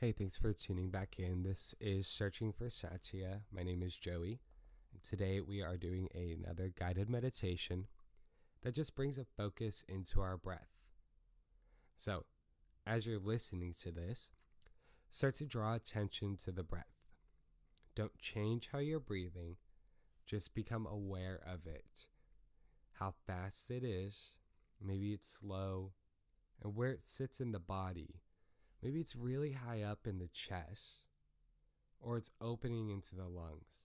Hey, thanks for tuning back in. This is Searching for Satya. My name is Joey. Today we are doing another guided meditation that just brings a focus into our breath. So, as you're listening to this, start to draw attention to the breath. Don't change how you're breathing, just become aware of it. How fast it is, maybe it's slow, and where it sits in the body Maybe it's really high up in the chest, or it's opening into the lungs.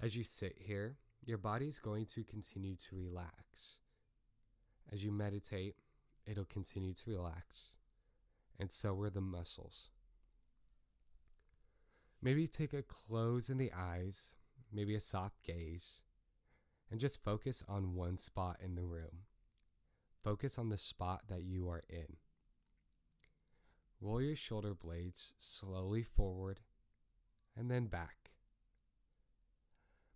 As you sit here, your body is going to continue to relax. As you meditate, it'll continue to relax, and so are the muscles. Maybe take a close in the eyes, maybe a soft gaze, and just focus on one spot in the room. Focus on the spot that you are in. Roll your shoulder blades slowly forward and then back.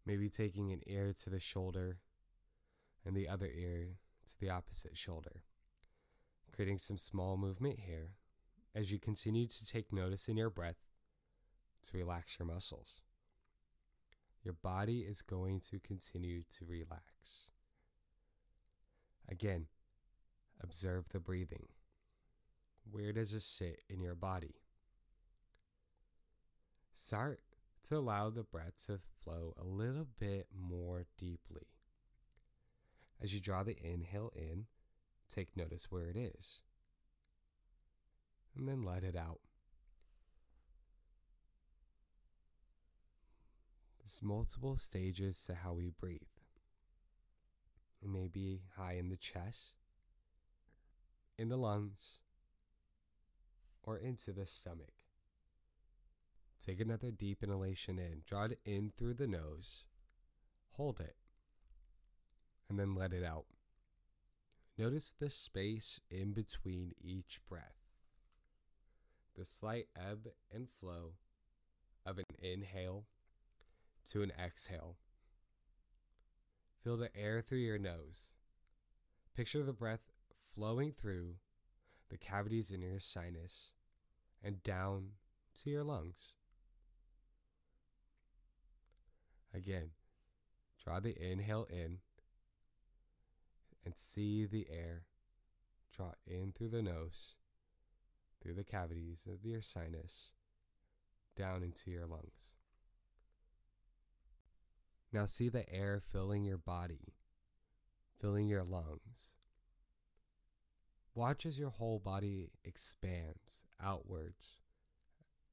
Maybe taking an ear to the shoulder and the other ear to the opposite shoulder. Creating some small movement here as you continue to take notice in your breath to relax your muscles. Your body is going to continue to relax. Again, observe the breathing. Where does it sit in your body? Start to allow the breath to flow a little bit more deeply. As you draw the inhale in, take notice where it is. And then let it out. There's multiple stages to how we breathe. It may be high in the chest, in the lungs, or into the stomach. Take another deep inhalation in. Draw it in through the nose. Hold it. And then let it out. Notice the space in between each breath. The slight ebb and flow of an inhale to an exhale. Feel the air through your nose. Picture the breath flowing through the cavities in your sinus, and down to your lungs. Again, draw the inhale in and see the air draw in through the nose, through the cavities of your sinus, down into your lungs. Now see the air filling your body, filling your lungs. Watch as your whole body expands outwards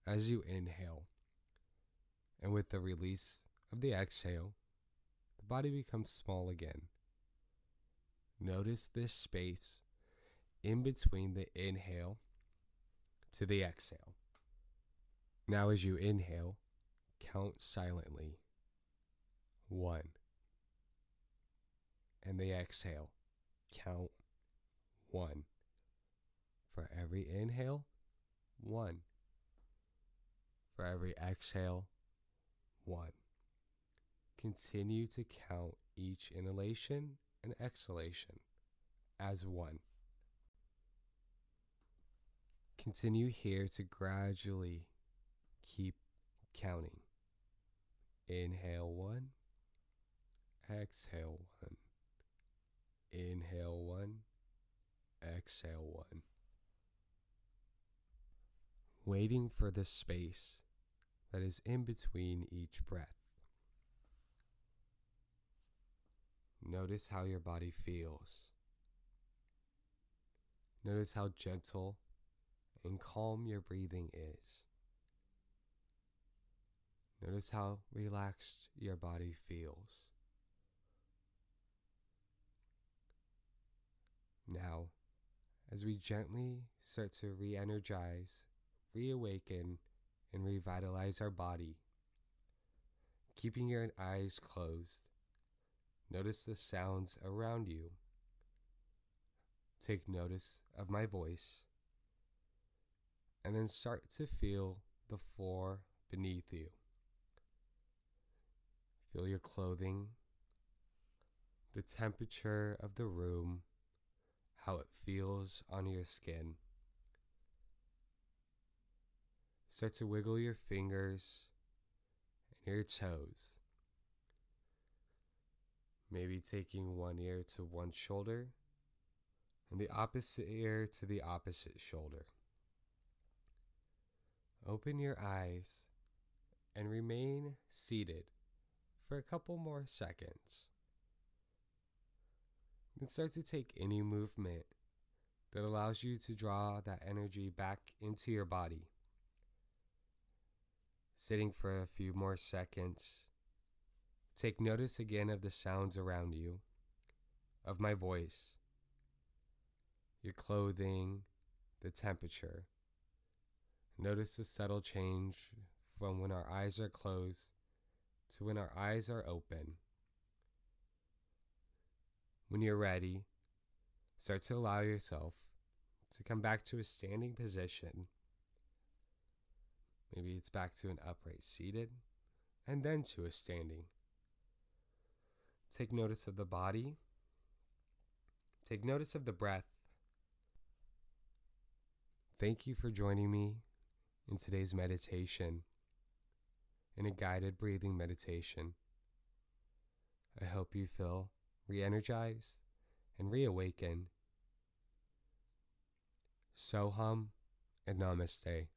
as you inhale. And with the release of the exhale, the body becomes small again. Notice this space in between the inhale to the exhale. Now, as you inhale, count silently. One. And the exhale, count one. For every inhale, one. For every exhale, one. Continue to count each inhalation and exhalation as one. Continue here to gradually keep counting. Inhale one, exhale one, inhale one, exhale one. Waiting for the space that is in between each breath. Notice how your body feels. Notice how gentle and calm your breathing is. Notice how relaxed your body feels. Now, as we gently start to re energize, reawaken, and revitalize our body. Keeping your eyes closed, notice the sounds around you. Take notice of my voice, and then start to feel the floor beneath you. Feel your clothing, the temperature of the room how it feels on your skin. Start to wiggle your fingers and your toes. Maybe taking one ear to one shoulder and the opposite ear to the opposite shoulder. Open your eyes and remain seated for a couple more seconds. And start to take any movement that allows you to draw that energy back into your body. Sitting for a few more seconds, take notice again of the sounds around you, of my voice, your clothing, the temperature. Notice the subtle change from when our eyes are closed to when our eyes are open. When you're ready, start to allow yourself to come back to a standing position. Maybe it's back to an upright seated and then to a standing. Take notice of the body. Take notice of the breath. Thank you for joining me in today's meditation, in a guided breathing meditation. I hope you feel re energized and reawaken. Soham and Namaste.